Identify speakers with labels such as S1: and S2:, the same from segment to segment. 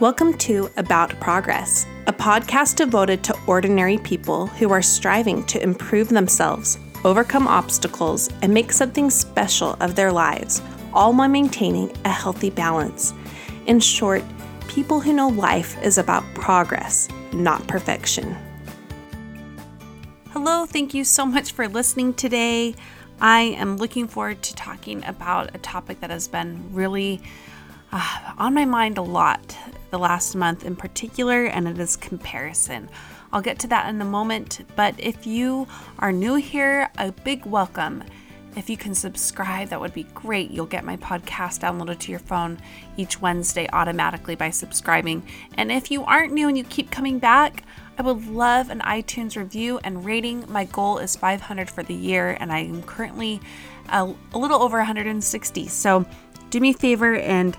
S1: Welcome to About Progress, a podcast devoted to ordinary people who are striving to improve themselves, overcome obstacles, and make something special of their lives, all while maintaining a healthy balance. In short, people who know life is about progress, not perfection. Hello, thank you so much for listening today. I am looking forward to talking about a topic that has been really uh, on my mind a lot the last month in particular, and it is comparison. I'll get to that in a moment, but if you are new here, a big welcome. If you can subscribe, that would be great. You'll get my podcast downloaded to your phone each Wednesday automatically by subscribing. And if you aren't new and you keep coming back, I would love an iTunes review and rating. My goal is 500 for the year, and I am currently a, a little over 160. So do me a favor and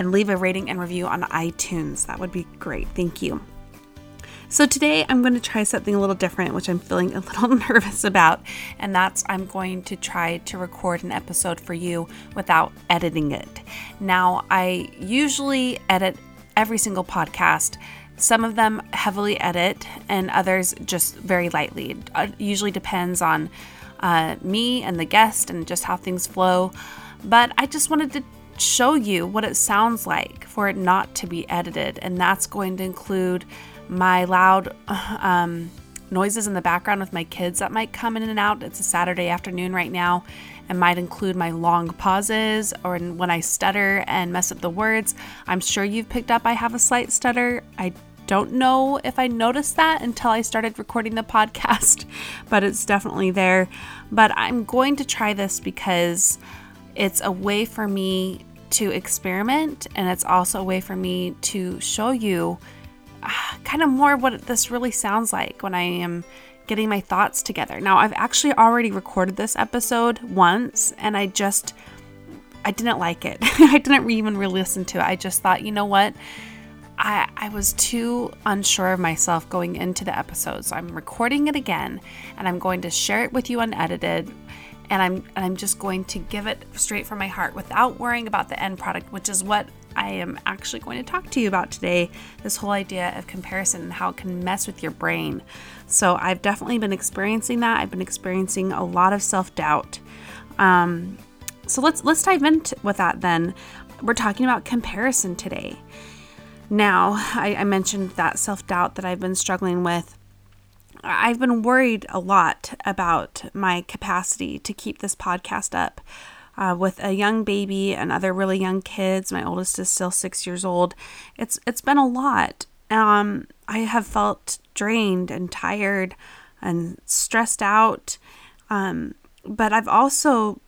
S1: and leave a rating and review on iTunes. That would be great. Thank you. So, today I'm going to try something a little different, which I'm feeling a little nervous about, and that's I'm going to try to record an episode for you without editing it. Now, I usually edit every single podcast. Some of them heavily edit, and others just very lightly. It uh, usually depends on uh, me and the guest and just how things flow. But I just wanted to show you what it sounds like for it not to be edited. And that's going to include my loud um, noises in the background with my kids that might come in and out. It's a Saturday afternoon right now. and might include my long pauses or when I stutter and mess up the words. I'm sure you've picked up I have a slight stutter. I don't know if I noticed that until I started recording the podcast, but it's definitely there. But I'm going to try this because it's a way for me to experiment, and it's also a way for me to show you uh, kind of more what this really sounds like when I am getting my thoughts together. Now, I've actually already recorded this episode once, and I just I didn't like it. I didn't even re-listen to it. I just thought, you know what? I, I was too unsure of myself going into the episode. So I'm recording it again and I'm going to share it with you unedited and I'm I'm just going to give it straight from my heart without worrying about the end product, which is what I am actually going to talk to you about today. This whole idea of comparison and how it can mess with your brain. So I've definitely been experiencing that. I've been experiencing a lot of self doubt. Um, so let's let's dive into with that then. We're talking about comparison today. Now, I, I mentioned that self doubt that I've been struggling with I've been worried a lot about my capacity to keep this podcast up. Uh, with a young baby and other really young kids, my oldest is still six years old. It's it's been a lot. Um, I have felt drained and tired and stressed out, um, but I've also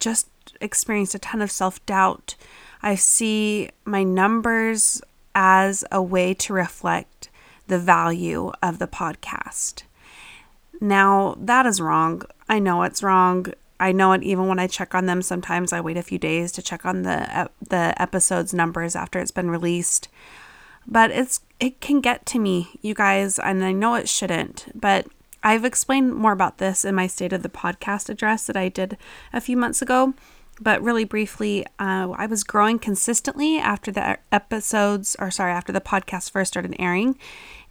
S1: just experienced a ton of self doubt. I see my numbers as a way to reflect the value of the podcast. Now, that is wrong. I know it's wrong. I know it even when I check on them. Sometimes I wait a few days to check on the the episode's numbers after it's been released. But it's it can get to me, you guys, and I know it shouldn't. But I've explained more about this in my state of the podcast address that I did a few months ago. But really briefly, uh, I was growing consistently after the episodes, or sorry, after the podcast first started airing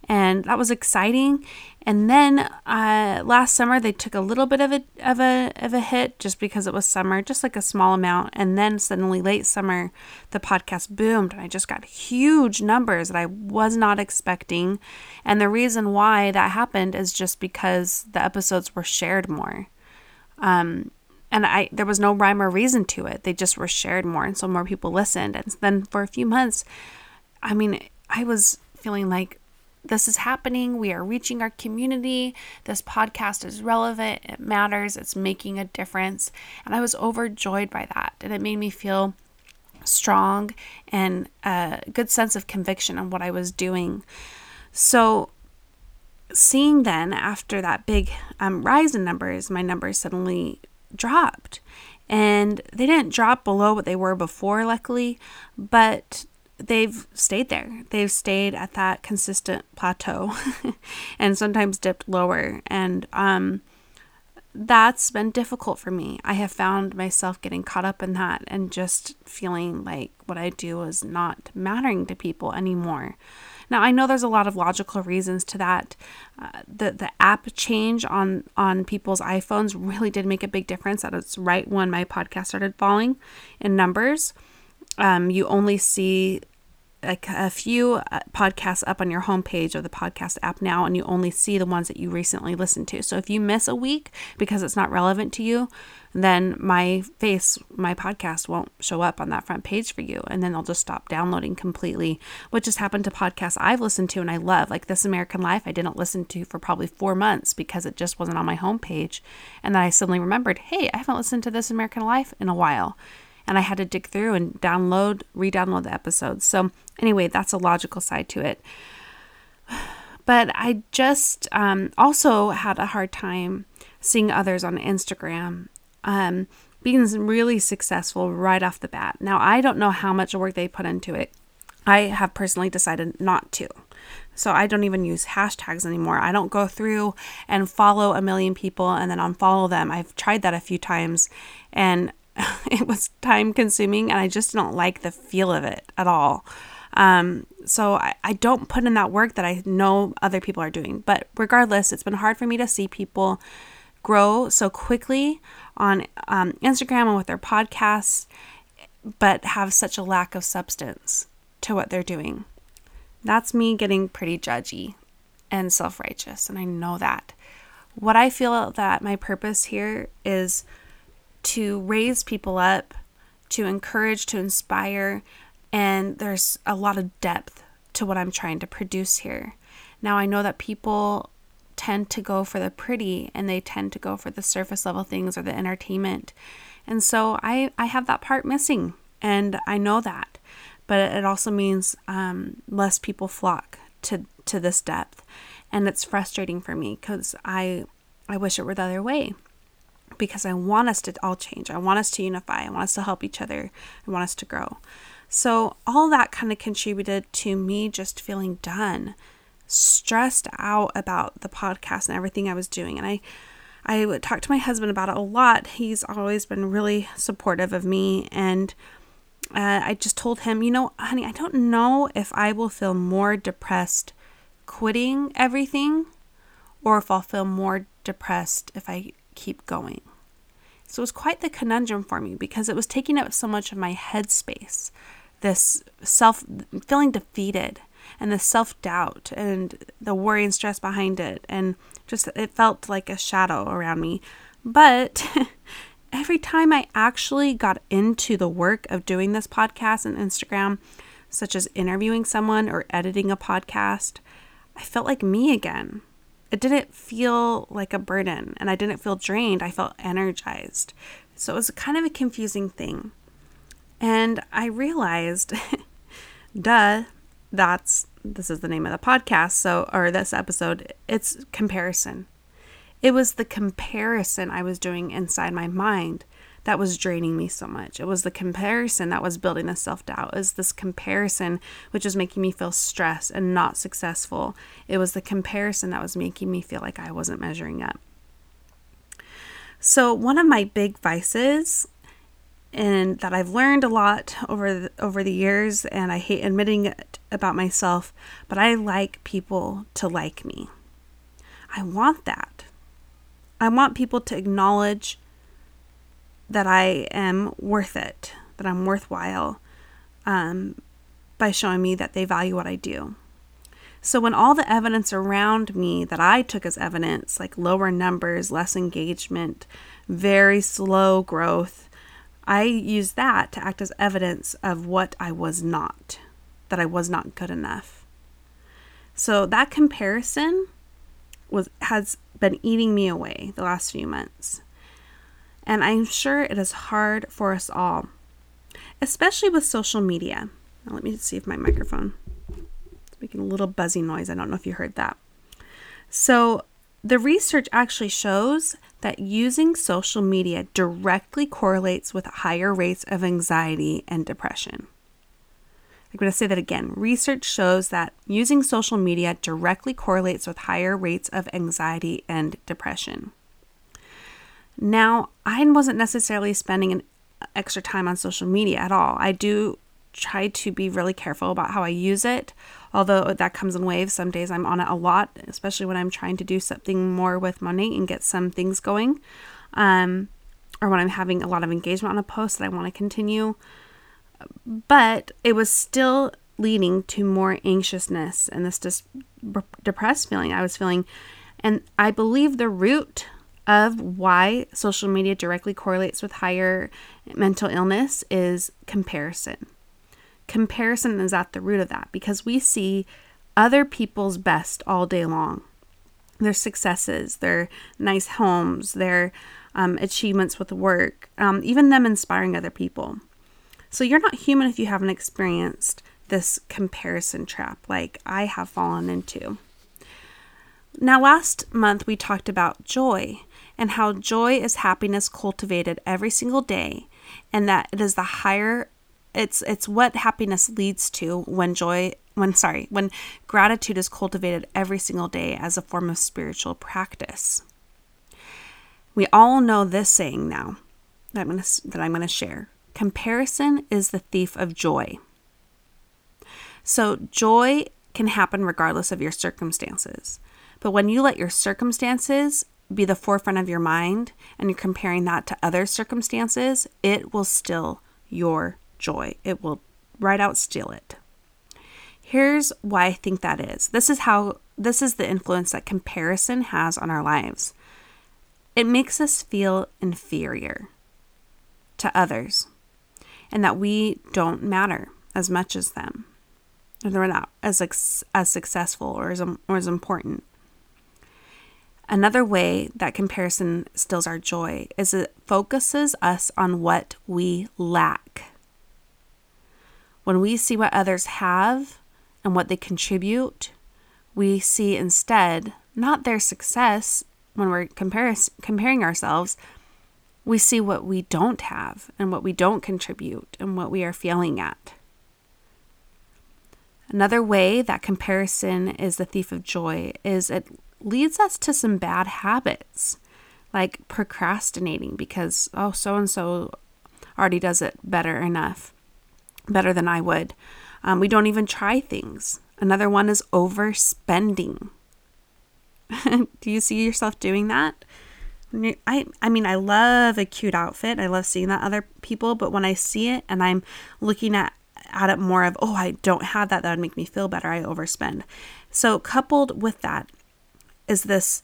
S1: and that was exciting. And then uh, last summer they took a little bit of a of a of a hit just because it was summer, just like a small amount. And then suddenly late summer, the podcast boomed, and I just got huge numbers that I was not expecting. And the reason why that happened is just because the episodes were shared more. Um, and I there was no rhyme or reason to it. They just were shared more, and so more people listened. And then for a few months, I mean, I was feeling like this is happening. We are reaching our community. This podcast is relevant. It matters. It's making a difference. And I was overjoyed by that. And it made me feel strong and a good sense of conviction on what I was doing. So, seeing then after that big um, rise in numbers, my numbers suddenly dropped. And they didn't drop below what they were before, luckily, but they've stayed there. They've stayed at that consistent plateau and sometimes dipped lower. And um, that's been difficult for me. I have found myself getting caught up in that and just feeling like what I do is not mattering to people anymore. Now I know there's a lot of logical reasons to that. Uh, the the app change on on people's iPhones really did make a big difference. That is right when my podcast started falling in numbers. Um, you only see a, a few uh, podcasts up on your homepage of the podcast app now, and you only see the ones that you recently listened to. So if you miss a week because it's not relevant to you, then my face, my podcast won't show up on that front page for you. And then they'll just stop downloading completely, which has happened to podcasts I've listened to and I love. Like This American Life, I didn't listen to for probably four months because it just wasn't on my homepage. And then I suddenly remembered, hey, I haven't listened to This American Life in a while and I had to dig through and download, re download the episodes. So, anyway, that's a logical side to it. But I just um, also had a hard time seeing others on Instagram um, being really successful right off the bat. Now, I don't know how much work they put into it. I have personally decided not to. So I don't even use hashtags anymore. I don't go through and follow a million people and then unfollow them. I've tried that a few times and it was time consuming and I just don't like the feel of it at all. Um, so I, I don't put in that work that I know other people are doing. But regardless, it's been hard for me to see people grow so quickly on um, Instagram and with their podcasts, but have such a lack of substance to what they're doing. That's me getting pretty judgy and self righteous, and I know that. What I feel that my purpose here is to raise people up, to encourage, to inspire, and there's a lot of depth to what I'm trying to produce here. Now, I know that people tend to go for the pretty and they tend to go for the surface level things or the entertainment. And so I, I have that part missing, and I know that. But it also means um, less people flock to, to this depth. And it's frustrating for me because I, I wish it were the other way because I want us to all change. I want us to unify. I want us to help each other. I want us to grow. So, all that kind of contributed to me just feeling done, stressed out about the podcast and everything I was doing. And I, I would talk to my husband about it a lot. He's always been really supportive of me. And uh, I just told him, you know, honey, I don't know if I will feel more depressed quitting everything or if I'll feel more depressed if I keep going. So it was quite the conundrum for me because it was taking up so much of my headspace. This self feeling defeated and the self doubt and the worry and stress behind it. And just it felt like a shadow around me. But every time I actually got into the work of doing this podcast and Instagram, such as interviewing someone or editing a podcast, I felt like me again it didn't feel like a burden and I didn't feel drained. I felt energized. So it was kind of a confusing thing. And I realized, duh, that's this is the name of the podcast. So, or this episode, it's comparison. It was the comparison I was doing inside my mind that was draining me so much. It was the comparison that was building the self doubt. It was this comparison which was making me feel stressed and not successful. It was the comparison that was making me feel like I wasn't measuring up. So, one of my big vices and that I've learned a lot over the, over the years and I hate admitting it about myself, but I like people to like me. I want that. I want people to acknowledge that I am worth it, that I'm worthwhile um, by showing me that they value what I do. So, when all the evidence around me that I took as evidence, like lower numbers, less engagement, very slow growth, I used that to act as evidence of what I was not, that I was not good enough. So, that comparison was has been eating me away the last few months. And I'm sure it is hard for us all, especially with social media. Now, let me see if my microphone is making a little buzzy noise. I don't know if you heard that. So, the research actually shows that using social media directly correlates with higher rates of anxiety and depression. I'm going to say that again. Research shows that using social media directly correlates with higher rates of anxiety and depression. Now, I wasn't necessarily spending an extra time on social media at all. I do try to be really careful about how I use it, although that comes in waves. Some days I'm on it a lot, especially when I'm trying to do something more with money and get some things going, um, or when I'm having a lot of engagement on a post that I want to continue. But it was still leading to more anxiousness and this dis- depressed feeling I was feeling. And I believe the root of why social media directly correlates with higher mental illness is comparison. Comparison is at the root of that because we see other people's best all day long their successes, their nice homes, their um, achievements with work, um, even them inspiring other people. So you're not human if you haven't experienced this comparison trap like I have fallen into. Now, last month we talked about joy and how joy is happiness cultivated every single day, and that it is the higher it's it's what happiness leads to when joy when sorry when gratitude is cultivated every single day as a form of spiritual practice. We all know this saying now that i'm going to that i'm going to share. Comparison is the thief of joy. So joy can happen regardless of your circumstances. But when you let your circumstances be the forefront of your mind and you're comparing that to other circumstances, it will still your joy. It will right out steal it. Here's why I think that is. This is how this is the influence that comparison has on our lives. It makes us feel inferior to others and that we don't matter as much as them. Or they're not as as successful or as, or as important. Another way that comparison steals our joy is it focuses us on what we lack. When we see what others have and what they contribute, we see instead not their success when we're comparis- comparing ourselves. We see what we don't have and what we don't contribute and what we are failing at. Another way that comparison is the thief of joy is it leads us to some bad habits like procrastinating because, oh, so and so already does it better enough, better than I would. Um, we don't even try things. Another one is overspending. Do you see yourself doing that? I, I mean, I love a cute outfit. I love seeing that other people, but when I see it and I'm looking at, at it more of, oh, I don't have that, that would make me feel better, I overspend. So, coupled with that, is this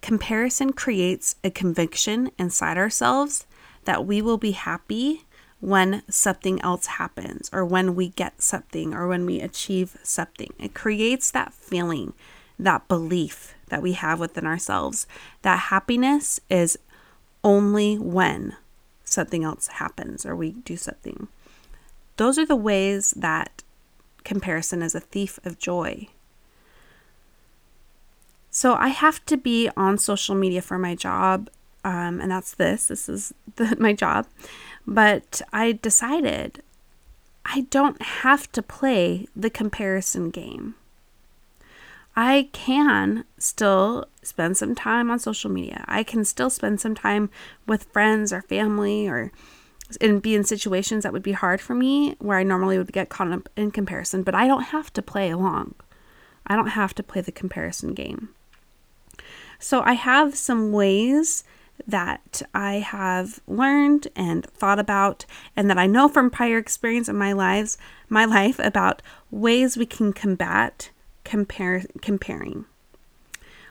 S1: comparison creates a conviction inside ourselves that we will be happy when something else happens or when we get something or when we achieve something. It creates that feeling, that belief that we have within ourselves that happiness is only when something else happens or we do something. Those are the ways that comparison is a thief of joy. So I have to be on social media for my job, um, and that's this. This is the, my job. But I decided I don't have to play the comparison game. I can still spend some time on social media. I can still spend some time with friends or family or and be in situations that would be hard for me where I normally would get caught up in comparison, but I don't have to play along. I don't have to play the comparison game. So I have some ways that I have learned and thought about and that I know from prior experience in my lives, my life about ways we can combat compare comparing.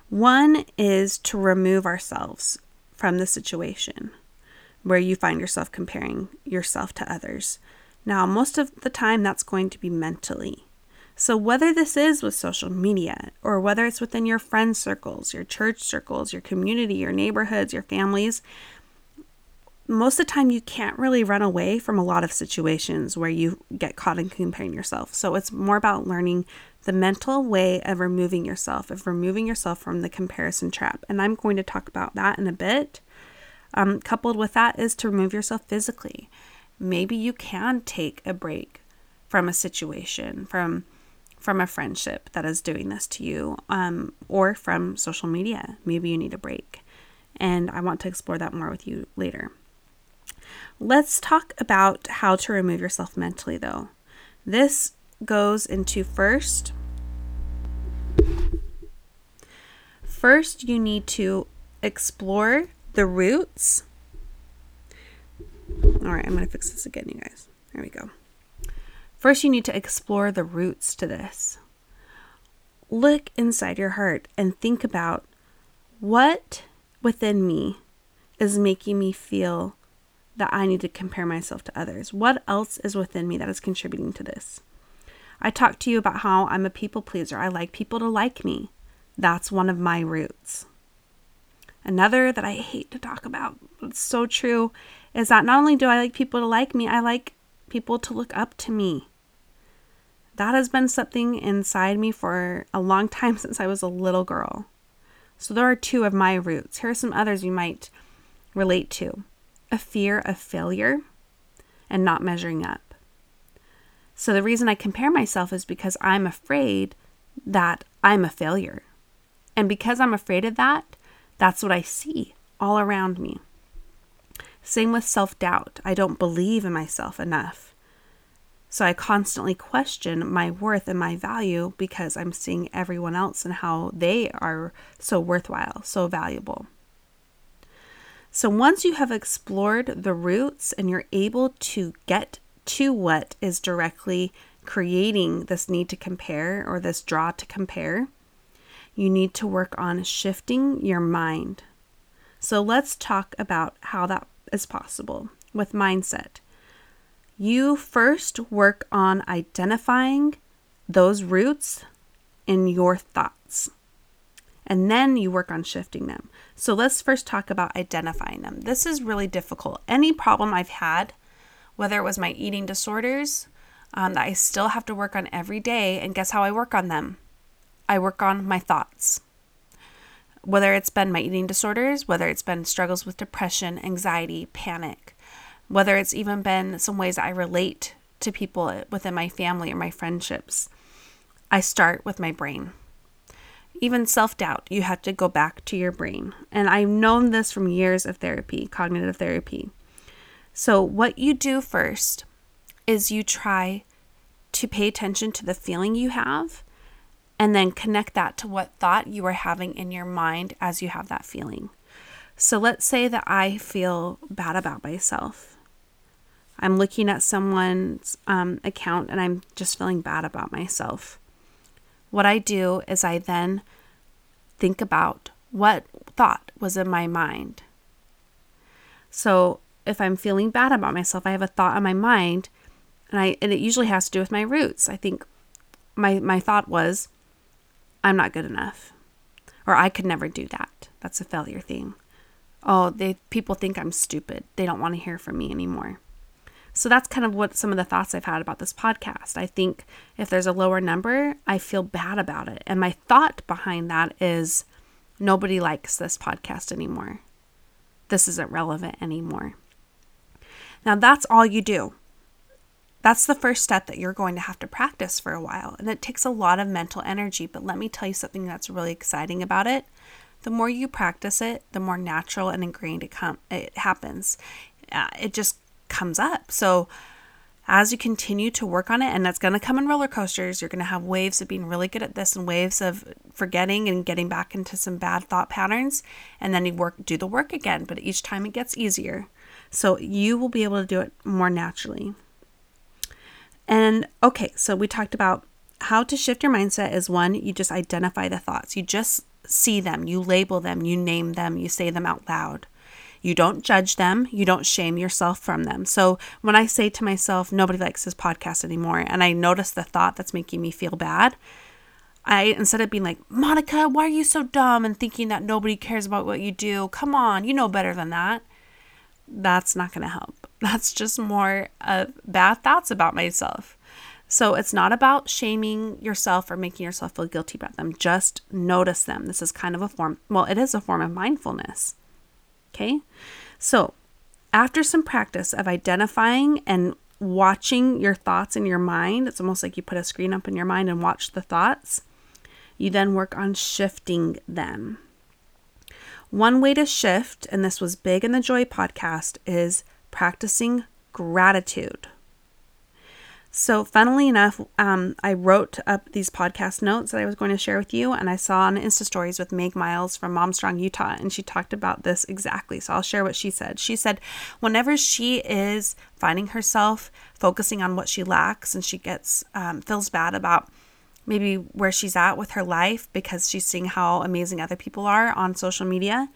S1: One is to remove ourselves from the situation where you find yourself comparing yourself to others. Now, most of the time that's going to be mentally. So, whether this is with social media or whether it's within your friend circles, your church circles, your community, your neighborhoods, your families, most of the time you can't really run away from a lot of situations where you get caught in comparing yourself. So, it's more about learning the mental way of removing yourself, of removing yourself from the comparison trap. And I'm going to talk about that in a bit. Um, coupled with that is to remove yourself physically. Maybe you can take a break from a situation, from from a friendship that is doing this to you um, or from social media. Maybe you need a break. And I want to explore that more with you later. Let's talk about how to remove yourself mentally, though. This goes into first. First, you need to explore the roots. All right, I'm going to fix this again, you guys. There we go. First, you need to explore the roots to this. Look inside your heart and think about what within me is making me feel that I need to compare myself to others. What else is within me that is contributing to this? I talked to you about how I'm a people pleaser. I like people to like me. That's one of my roots. Another that I hate to talk about, but it's so true, is that not only do I like people to like me, I like people to look up to me. That has been something inside me for a long time since I was a little girl. So there are two of my roots. Here are some others you might relate to a fear of failure and not measuring up. So the reason I compare myself is because I'm afraid that I'm a failure. And because I'm afraid of that, that's what I see all around me. Same with self doubt. I don't believe in myself enough. So I constantly question my worth and my value because I'm seeing everyone else and how they are so worthwhile, so valuable. So once you have explored the roots and you're able to get to what is directly creating this need to compare or this draw to compare, you need to work on shifting your mind. So let's talk about how that is possible with mindset. You first work on identifying those roots in your thoughts, and then you work on shifting them. So let's first talk about identifying them. This is really difficult. Any problem I've had, whether it was my eating disorders, um, that I still have to work on every day, and guess how I work on them? I work on my thoughts. Whether it's been my eating disorders, whether it's been struggles with depression, anxiety, panic, whether it's even been some ways I relate to people within my family or my friendships, I start with my brain. Even self doubt, you have to go back to your brain. And I've known this from years of therapy, cognitive therapy. So, what you do first is you try to pay attention to the feeling you have and then connect that to what thought you are having in your mind as you have that feeling. So let's say that I feel bad about myself. I'm looking at someone's um, account and I'm just feeling bad about myself. What I do is I then think about what thought was in my mind. So if I'm feeling bad about myself, I have a thought in my mind and I and it usually has to do with my roots. I think my my thought was I'm not good enough. Or I could never do that. That's a failure thing. Oh, they people think I'm stupid. They don't want to hear from me anymore. So that's kind of what some of the thoughts I've had about this podcast. I think if there's a lower number, I feel bad about it. And my thought behind that is nobody likes this podcast anymore. This isn't relevant anymore. Now, that's all you do. That's the first step that you're going to have to practice for a while. And it takes a lot of mental energy. But let me tell you something that's really exciting about it. The more you practice it, the more natural and ingrained it, com- it happens. Uh, it just comes up. So, as you continue to work on it, and that's going to come in roller coasters, you're going to have waves of being really good at this and waves of forgetting and getting back into some bad thought patterns. And then you work, do the work again, but each time it gets easier. So you will be able to do it more naturally. And okay, so we talked about how to shift your mindset is one, you just identify the thoughts. You just see them, you label them, you name them, you say them out loud. You don't judge them, you don't shame yourself from them. So when I say to myself, nobody likes this podcast anymore, and I notice the thought that's making me feel bad, I instead of being like, Monica, why are you so dumb and thinking that nobody cares about what you do? Come on, you know better than that that's not going to help. That's just more of bad thoughts about myself. So it's not about shaming yourself or making yourself feel guilty about them. Just notice them. This is kind of a form, well, it is a form of mindfulness. Okay. So after some practice of identifying and watching your thoughts in your mind, it's almost like you put a screen up in your mind and watch the thoughts. You then work on shifting them. One way to shift, and this was big in the Joy podcast, is practicing gratitude. So, funnily enough, um, I wrote up these podcast notes that I was going to share with you, and I saw on Insta stories with Meg Miles from Mom Strong Utah, and she talked about this exactly. So, I'll share what she said. She said, whenever she is finding herself focusing on what she lacks and she gets um, feels bad about maybe where she's at with her life because she's seeing how amazing other people are on social media,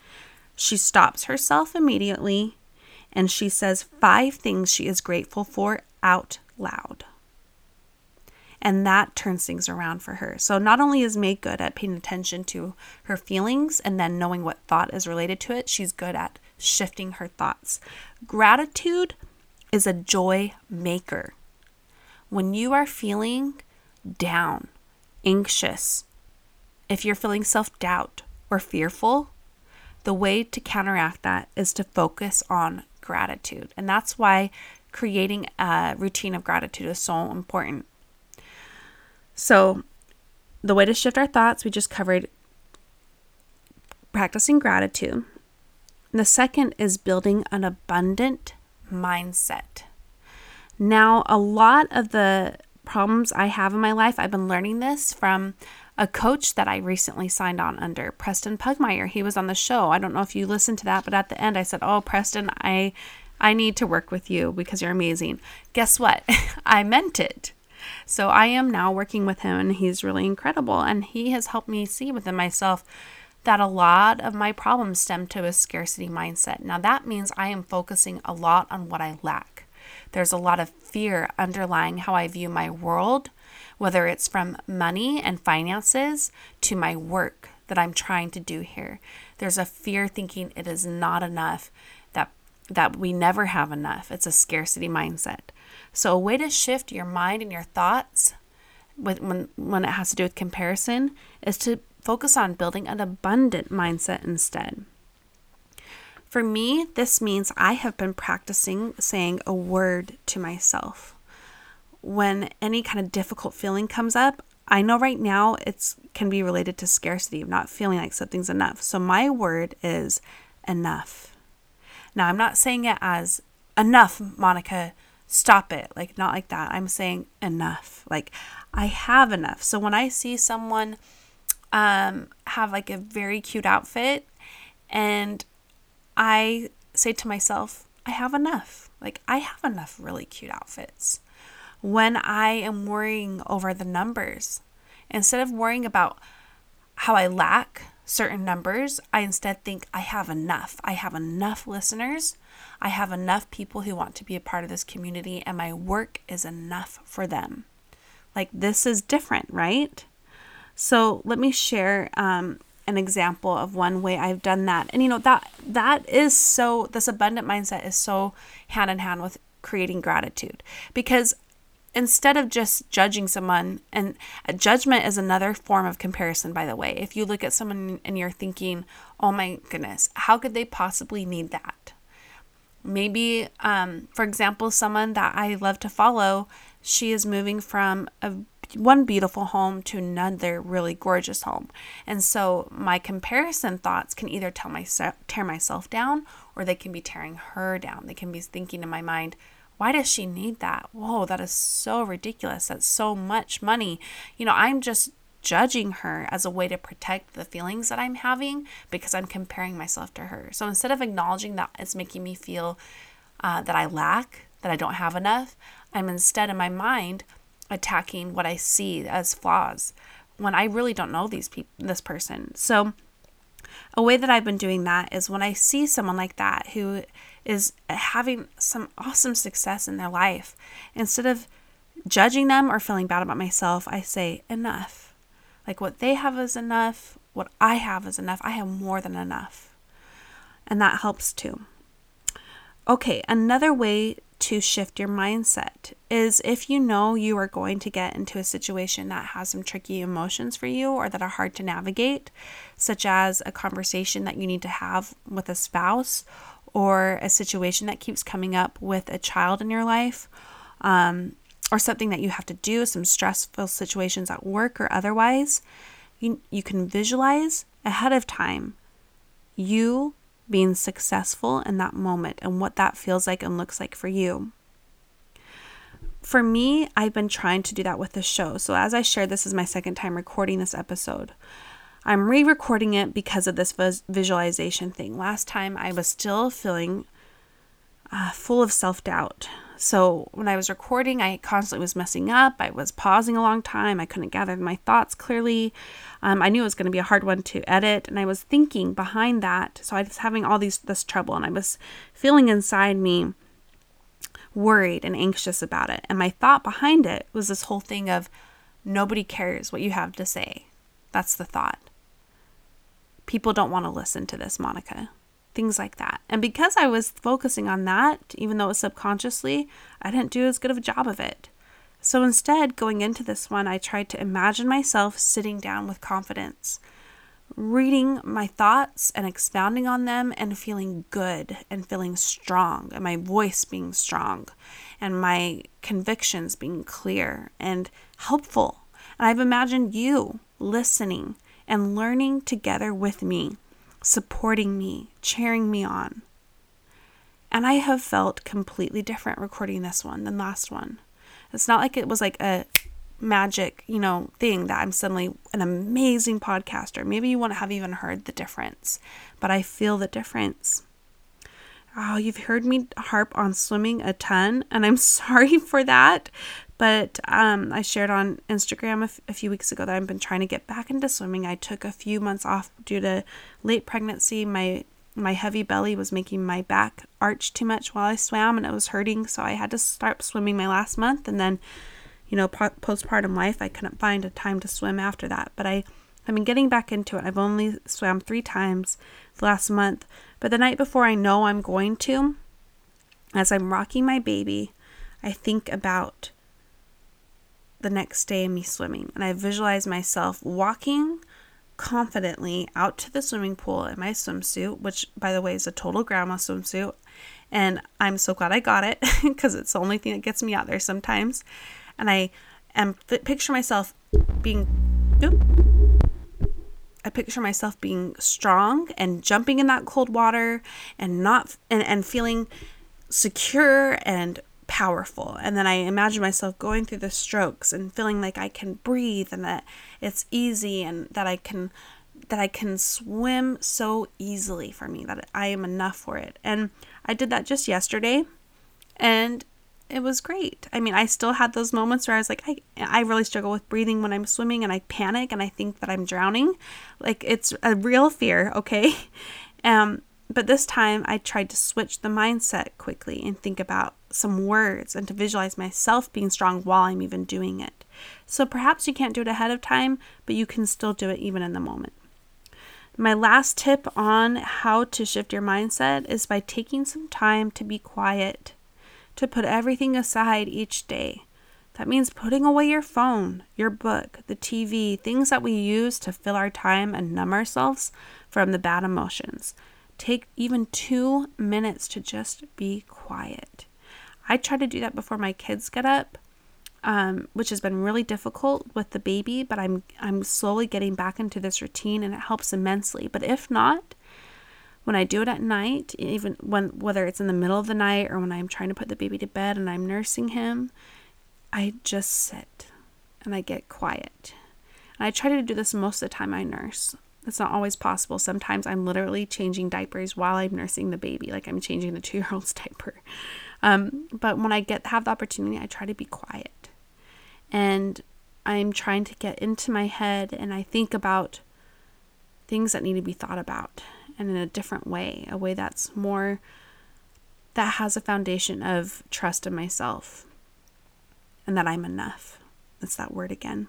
S1: she stops herself immediately and she says five things she is grateful for out loud. And that turns things around for her. So, not only is May good at paying attention to her feelings and then knowing what thought is related to it, she's good at shifting her thoughts. Gratitude is a joy maker. When you are feeling down, anxious, if you're feeling self doubt or fearful, the way to counteract that is to focus on gratitude. And that's why creating a routine of gratitude is so important. So, the way to shift our thoughts, we just covered practicing gratitude. And the second is building an abundant mindset. Now, a lot of the problems I have in my life, I've been learning this from a coach that I recently signed on under, Preston Pugmire. He was on the show. I don't know if you listened to that, but at the end I said, "Oh, Preston, I I need to work with you because you're amazing. Guess what? I meant it. So I am now working with him and he's really incredible. And he has helped me see within myself that a lot of my problems stem to a scarcity mindset. Now that means I am focusing a lot on what I lack. There's a lot of fear underlying how I view my world, whether it's from money and finances to my work that I'm trying to do here. There's a fear thinking it is not enough that that we never have enough. It's a scarcity mindset. So, a way to shift your mind and your thoughts with, when, when it has to do with comparison is to focus on building an abundant mindset instead. For me, this means I have been practicing saying a word to myself. When any kind of difficult feeling comes up, I know right now it can be related to scarcity of not feeling like something's enough. So my word is enough. Now, I'm not saying it as enough, Monica, stop it. Like, not like that. I'm saying enough. Like, I have enough. So when I see someone um, have like a very cute outfit and I say to myself, I have enough. Like, I have enough really cute outfits. When I am worrying over the numbers, instead of worrying about how I lack, certain numbers. I instead think I have enough. I have enough listeners. I have enough people who want to be a part of this community, and my work is enough for them. Like, this is different, right? So, let me share um, an example of one way I've done that. And you know, that that is so this abundant mindset is so hand in hand with creating gratitude because instead of just judging someone, and judgment is another form of comparison, by the way. If you look at someone and you're thinking, oh my goodness, how could they possibly need that? Maybe, um, for example, someone that I love to follow, she is moving from a one beautiful home to another really gorgeous home. And so my comparison thoughts can either tell myself tear myself down or they can be tearing her down. They can be thinking in my mind, why does she need that? Whoa, that is so ridiculous. That's so much money. You know, I'm just judging her as a way to protect the feelings that I'm having because I'm comparing myself to her. So instead of acknowledging that it's making me feel uh, that I lack, that I don't have enough, I'm instead in my mind attacking what I see as flaws when I really don't know these people, this person. So a way that I've been doing that is when I see someone like that who is having some awesome success in their life, instead of judging them or feeling bad about myself, I say, enough. Like what they have is enough, what I have is enough. I have more than enough. And that helps too. Okay, another way to shift your mindset is if you know you are going to get into a situation that has some tricky emotions for you or that are hard to navigate, such as a conversation that you need to have with a spouse or a situation that keeps coming up with a child in your life, um, or something that you have to do, some stressful situations at work or otherwise, you, you can visualize ahead of time you being successful in that moment and what that feels like and looks like for you. For me, I've been trying to do that with the show. So, as I shared, this is my second time recording this episode. I'm re recording it because of this visualization thing. Last time I was still feeling uh, full of self doubt. So when I was recording, I constantly was messing up. I was pausing a long time. I couldn't gather my thoughts clearly. Um, I knew it was going to be a hard one to edit, and I was thinking behind that. So I was having all these this trouble, and I was feeling inside me worried and anxious about it. And my thought behind it was this whole thing of nobody cares what you have to say. That's the thought. People don't want to listen to this, Monica things like that. And because I was focusing on that, even though it was subconsciously, I didn't do as good of a job of it. So instead, going into this one, I tried to imagine myself sitting down with confidence, reading my thoughts and expounding on them and feeling good and feeling strong, and my voice being strong, and my convictions being clear and helpful. And I've imagined you listening and learning together with me supporting me, cheering me on. And I have felt completely different recording this one than last one. It's not like it was like a magic, you know, thing that I'm suddenly an amazing podcaster. Maybe you wouldn't have even heard the difference, but I feel the difference. Oh, you've heard me harp on swimming a ton, and I'm sorry for that. But um, I shared on Instagram a, f- a few weeks ago that I've been trying to get back into swimming. I took a few months off due to late pregnancy. My my heavy belly was making my back arch too much while I swam, and it was hurting. So I had to start swimming my last month, and then, you know, po- postpartum life, I couldn't find a time to swim after that. But I I've been getting back into it. I've only swam three times the last month, but the night before I know I'm going to, as I'm rocking my baby, I think about the next day me swimming. And I visualize myself walking confidently out to the swimming pool in my swimsuit, which, by the way, is a total grandma swimsuit. And I'm so glad I got it because it's the only thing that gets me out there sometimes. And I am picture myself being. I picture myself being strong and jumping in that cold water and not and, and feeling secure and powerful. And then I imagine myself going through the strokes and feeling like I can breathe and that it's easy and that I can that I can swim so easily for me that I am enough for it. And I did that just yesterday and it was great. I mean, I still had those moments where I was like, I, I really struggle with breathing when I'm swimming and I panic and I think that I'm drowning. Like it's a real fear, okay? Um, but this time I tried to switch the mindset quickly and think about some words and to visualize myself being strong while I'm even doing it. So perhaps you can't do it ahead of time, but you can still do it even in the moment. My last tip on how to shift your mindset is by taking some time to be quiet, to put everything aside each day. That means putting away your phone, your book, the TV, things that we use to fill our time and numb ourselves from the bad emotions. Take even two minutes to just be quiet. I try to do that before my kids get up, um, which has been really difficult with the baby, but I'm I'm slowly getting back into this routine and it helps immensely. But if not, when I do it at night, even when whether it's in the middle of the night or when I'm trying to put the baby to bed and I'm nursing him, I just sit and I get quiet. And I try to do this most of the time I nurse. It's not always possible. Sometimes I'm literally changing diapers while I'm nursing the baby, like I'm changing the two year old's diaper. Um, but when I get have the opportunity, I try to be quiet, and I'm trying to get into my head, and I think about things that need to be thought about, and in a different way, a way that's more that has a foundation of trust in myself, and that I'm enough. That's that word again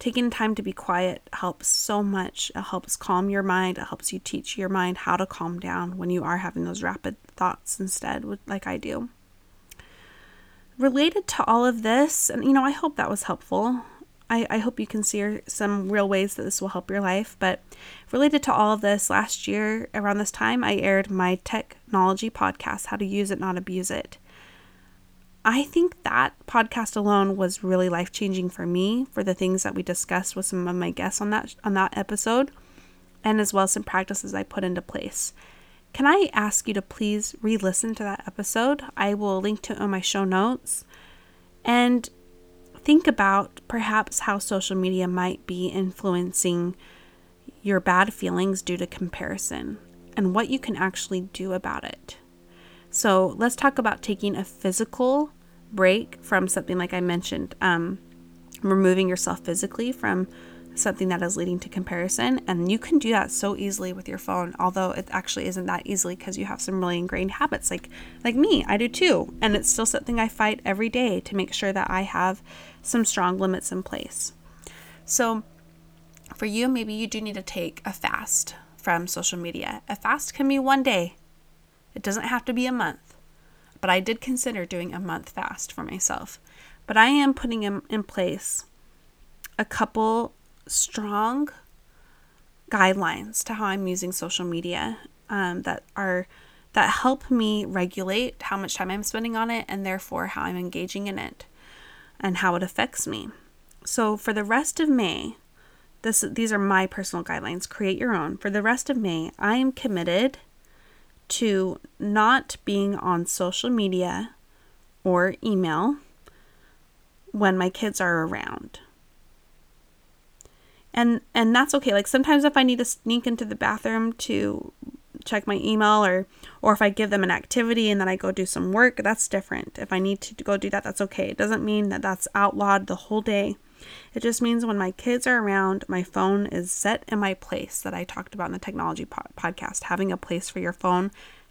S1: taking time to be quiet helps so much. It helps calm your mind. It helps you teach your mind how to calm down when you are having those rapid thoughts instead, like I do. Related to all of this, and you know, I hope that was helpful. I, I hope you can see some real ways that this will help your life. But related to all of this, last year around this time, I aired my technology podcast, How to Use It, Not Abuse It. I think that podcast alone was really life changing for me for the things that we discussed with some of my guests on that on that episode. and as well as some practices I put into place. Can I ask you to please re listen to that episode? I will link to it on my show notes. And think about perhaps how social media might be influencing your bad feelings due to comparison and what you can actually do about it. So, let's talk about taking a physical break from something like I mentioned, um, removing yourself physically from something that is leading to comparison. And you can do that so easily with your phone, although it actually isn't that easily because you have some really ingrained habits like like me. I do too. And it's still something I fight every day to make sure that I have some strong limits in place. So for you, maybe you do need to take a fast from social media. A fast can be one day. It doesn't have to be a month. But I did consider doing a month fast for myself. But I am putting in, in place a couple strong guidelines to how I'm using social media um, that are that help me regulate how much time I'm spending on it and therefore how I'm engaging in it and how it affects me. So for the rest of May, this these are my personal guidelines. Create your own. For the rest of May, I am committed to not being on social media or email when my kids are around. And and that's okay. Like sometimes if i need to sneak into the bathroom to check my email or or if i give them an activity and then i go do some work that's different. If i need to go do that that's okay. It doesn't mean that that's outlawed the whole day it just means when my kids are around my phone is set in my place that i talked about in the technology po- podcast. Having a place for your phone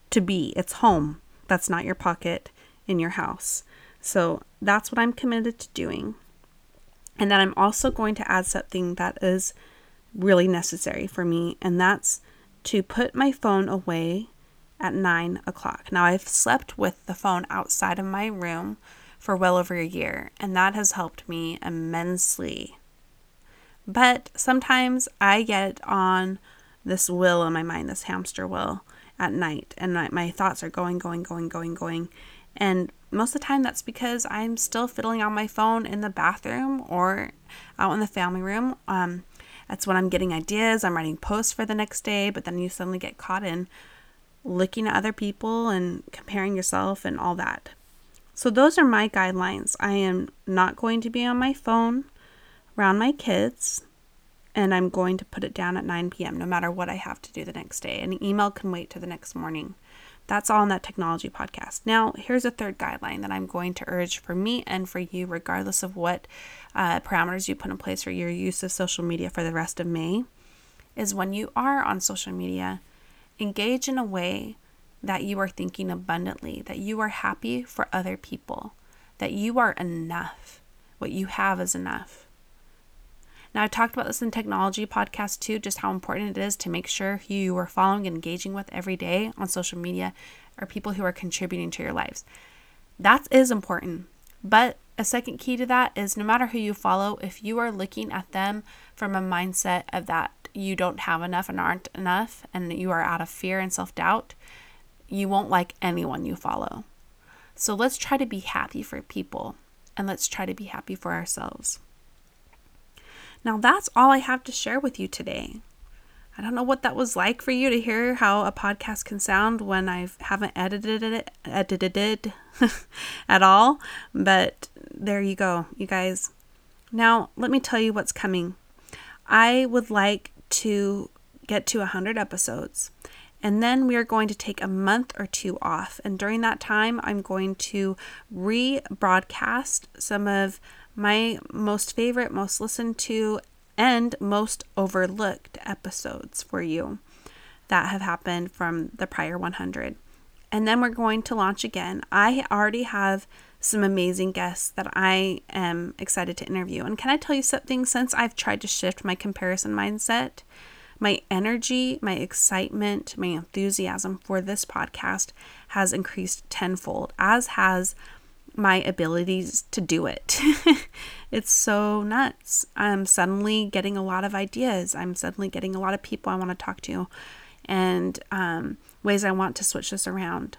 S1: to be. It's home. That's not your pocket in your house. So that's what i'm committed to doing. And then I'm also going to add something that is really necessary for me, and that's to put my phone away at nine o'clock. Now, I've slept with the phone outside of my room for well over a year, and that has helped me immensely. But sometimes I get on this wheel in my mind, this hamster wheel at night, and my thoughts are going, going, going, going, going. And most of the time that's because I'm still fiddling on my phone in the bathroom or out in the family room. Um, that's when I'm getting ideas. I'm writing posts for the next day, but then you suddenly get caught in looking at other people and comparing yourself and all that. So, those are my guidelines. I am not going to be on my phone around my kids, and I'm going to put it down at 9 p.m. no matter what I have to do the next day. An email can wait to the next morning. That's all in that technology podcast. Now, here's a third guideline that I'm going to urge for me and for you, regardless of what uh, parameters you put in place for your use of social media for the rest of May, is when you are on social media, engage in a way that you are thinking abundantly, that you are happy for other people, that you are enough. What you have is enough. Now, I've talked about this in technology podcast too, just how important it is to make sure who you are following and engaging with every day on social media are people who are contributing to your lives. That is important. But a second key to that is no matter who you follow, if you are looking at them from a mindset of that you don't have enough and aren't enough, and you are out of fear and self doubt, you won't like anyone you follow. So let's try to be happy for people and let's try to be happy for ourselves. Now, that's all I have to share with you today. I don't know what that was like for you to hear how a podcast can sound when I haven't edited it edited it at all, but there you go, you guys. Now, let me tell you what's coming. I would like to get to 100 episodes. And then we are going to take a month or two off. And during that time, I'm going to rebroadcast some of my most favorite, most listened to, and most overlooked episodes for you that have happened from the prior 100. And then we're going to launch again. I already have some amazing guests that I am excited to interview. And can I tell you something? Since I've tried to shift my comparison mindset, my energy, my excitement, my enthusiasm for this podcast has increased tenfold, as has my abilities to do it. it's so nuts. I'm suddenly getting a lot of ideas. I'm suddenly getting a lot of people I want to talk to and um, ways I want to switch this around.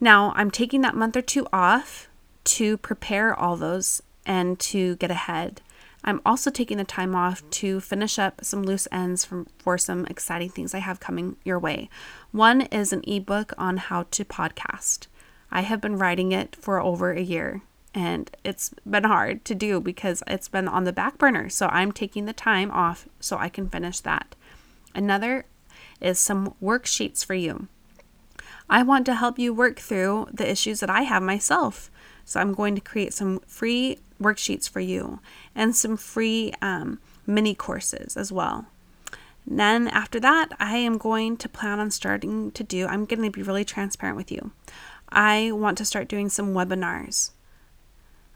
S1: Now, I'm taking that month or two off to prepare all those and to get ahead. I'm also taking the time off to finish up some loose ends from, for some exciting things I have coming your way. One is an ebook on how to podcast. I have been writing it for over a year and it's been hard to do because it's been on the back burner. So I'm taking the time off so I can finish that. Another is some worksheets for you. I want to help you work through the issues that I have myself. So I'm going to create some free worksheets for you and some free um, mini courses as well. And then after that, I am going to plan on starting to do, I'm going to be really transparent with you. I want to start doing some webinars.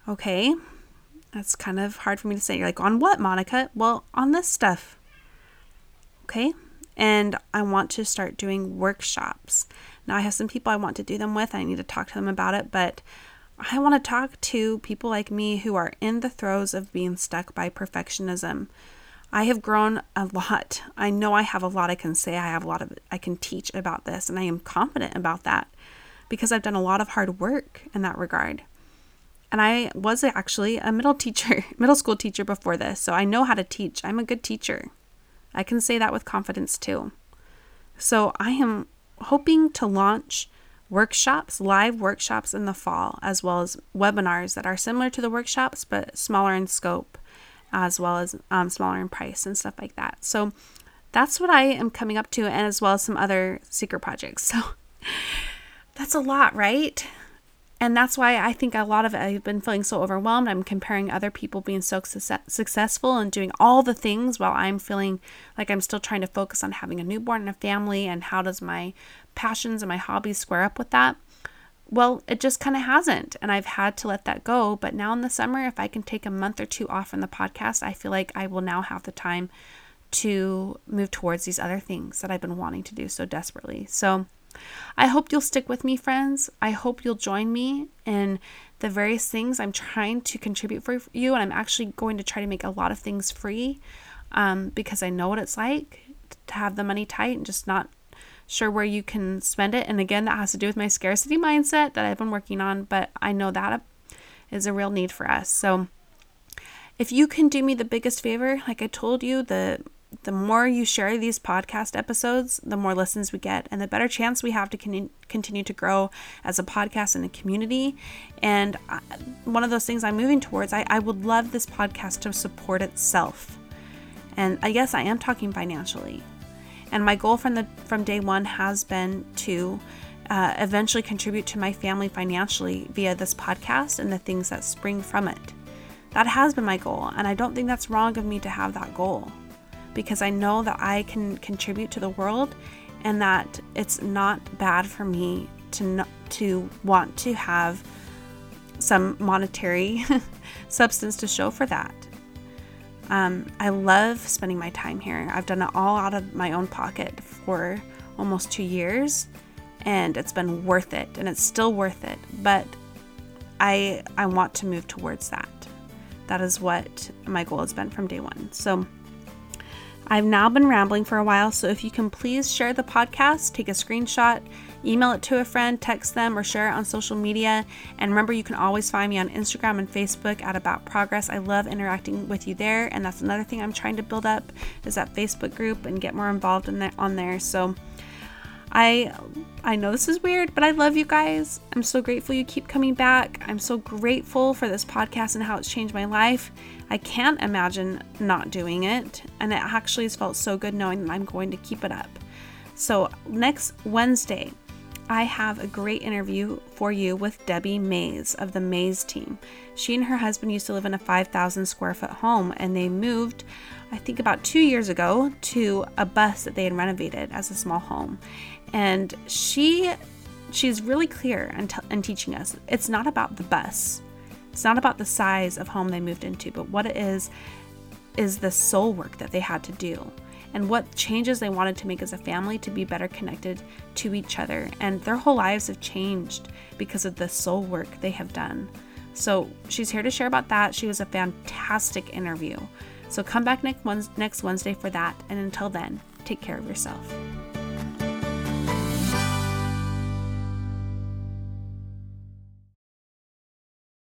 S1: Okay, that's kind of hard for me to say. You're like, on what, Monica? Well, on this stuff. Okay, and I want to start doing workshops. Now, I have some people I want to do them with. I need to talk to them about it, but I want to talk to people like me who are in the throes of being stuck by perfectionism. I have grown a lot. I know I have a lot I can say. I have a lot of I can teach about this and I am confident about that because I've done a lot of hard work in that regard. And I was actually a middle teacher, middle school teacher before this, so I know how to teach. I'm a good teacher. I can say that with confidence too. So I am hoping to launch workshops, live workshops in the fall, as well as webinars that are similar to the workshops but smaller in scope, as well as um, smaller in price and stuff like that. So that's what I am coming up to, and as well as some other secret projects. So that's a lot, right? And that's why I think a lot of it, I've been feeling so overwhelmed. I'm comparing other people being so success- successful and doing all the things while I'm feeling like I'm still trying to focus on having a newborn and a family and how does my passions and my hobbies square up with that. Well, it just kind of hasn't. And I've had to let that go. But now in the summer, if I can take a month or two off from the podcast, I feel like I will now have the time to move towards these other things that I've been wanting to do so desperately. So, I hope you'll stick with me, friends. I hope you'll join me in the various things I'm trying to contribute for you. And I'm actually going to try to make a lot of things free um, because I know what it's like to have the money tight and just not sure where you can spend it. And again, that has to do with my scarcity mindset that I've been working on, but I know that is a real need for us. So if you can do me the biggest favor, like I told you, the the more you share these podcast episodes, the more listens we get, and the better chance we have to con- continue to grow as a podcast and a community. And I, one of those things I'm moving towards, I, I would love this podcast to support itself. And I guess I am talking financially. And my goal from the from day one has been to uh, eventually contribute to my family financially via this podcast and the things that spring from it. That has been my goal, and I don't think that's wrong of me to have that goal because I know that I can contribute to the world and that it's not bad for me to to want to have some monetary substance to show for that. Um, I love spending my time here. I've done it all out of my own pocket for almost two years, and it's been worth it, and it's still worth it. But I I want to move towards that. That is what my goal has been from day one. So I've now been rambling for a while, so if you can please share the podcast, take a screenshot, email it to a friend, text them, or share it on social media. And remember, you can always find me on Instagram and Facebook at About Progress. I love interacting with you there, and that's another thing I'm trying to build up is that Facebook group and get more involved in there on there. So I I know this is weird, but I love you guys. I'm so grateful you keep coming back. I'm so grateful for this podcast and how it's changed my life. I can't imagine not doing it, and it actually has felt so good knowing that I'm going to keep it up. So, next Wednesday, I have a great interview for you with Debbie Mays of the Mays team. She and her husband used to live in a 5,000 square foot home and they moved, I think, about two years ago to a bus that they had renovated as a small home. And she she's really clear in, t- in teaching us it's not about the bus it's not about the size of home they moved into, but what it is is the soul work that they had to do and what changes they wanted to make as a family to be better connected to each other. And their whole lives have changed because of the soul work they have done. So she's here to share about that. She was a fantastic interview. So come back next Wednesday for that. And until then, take care of yourself.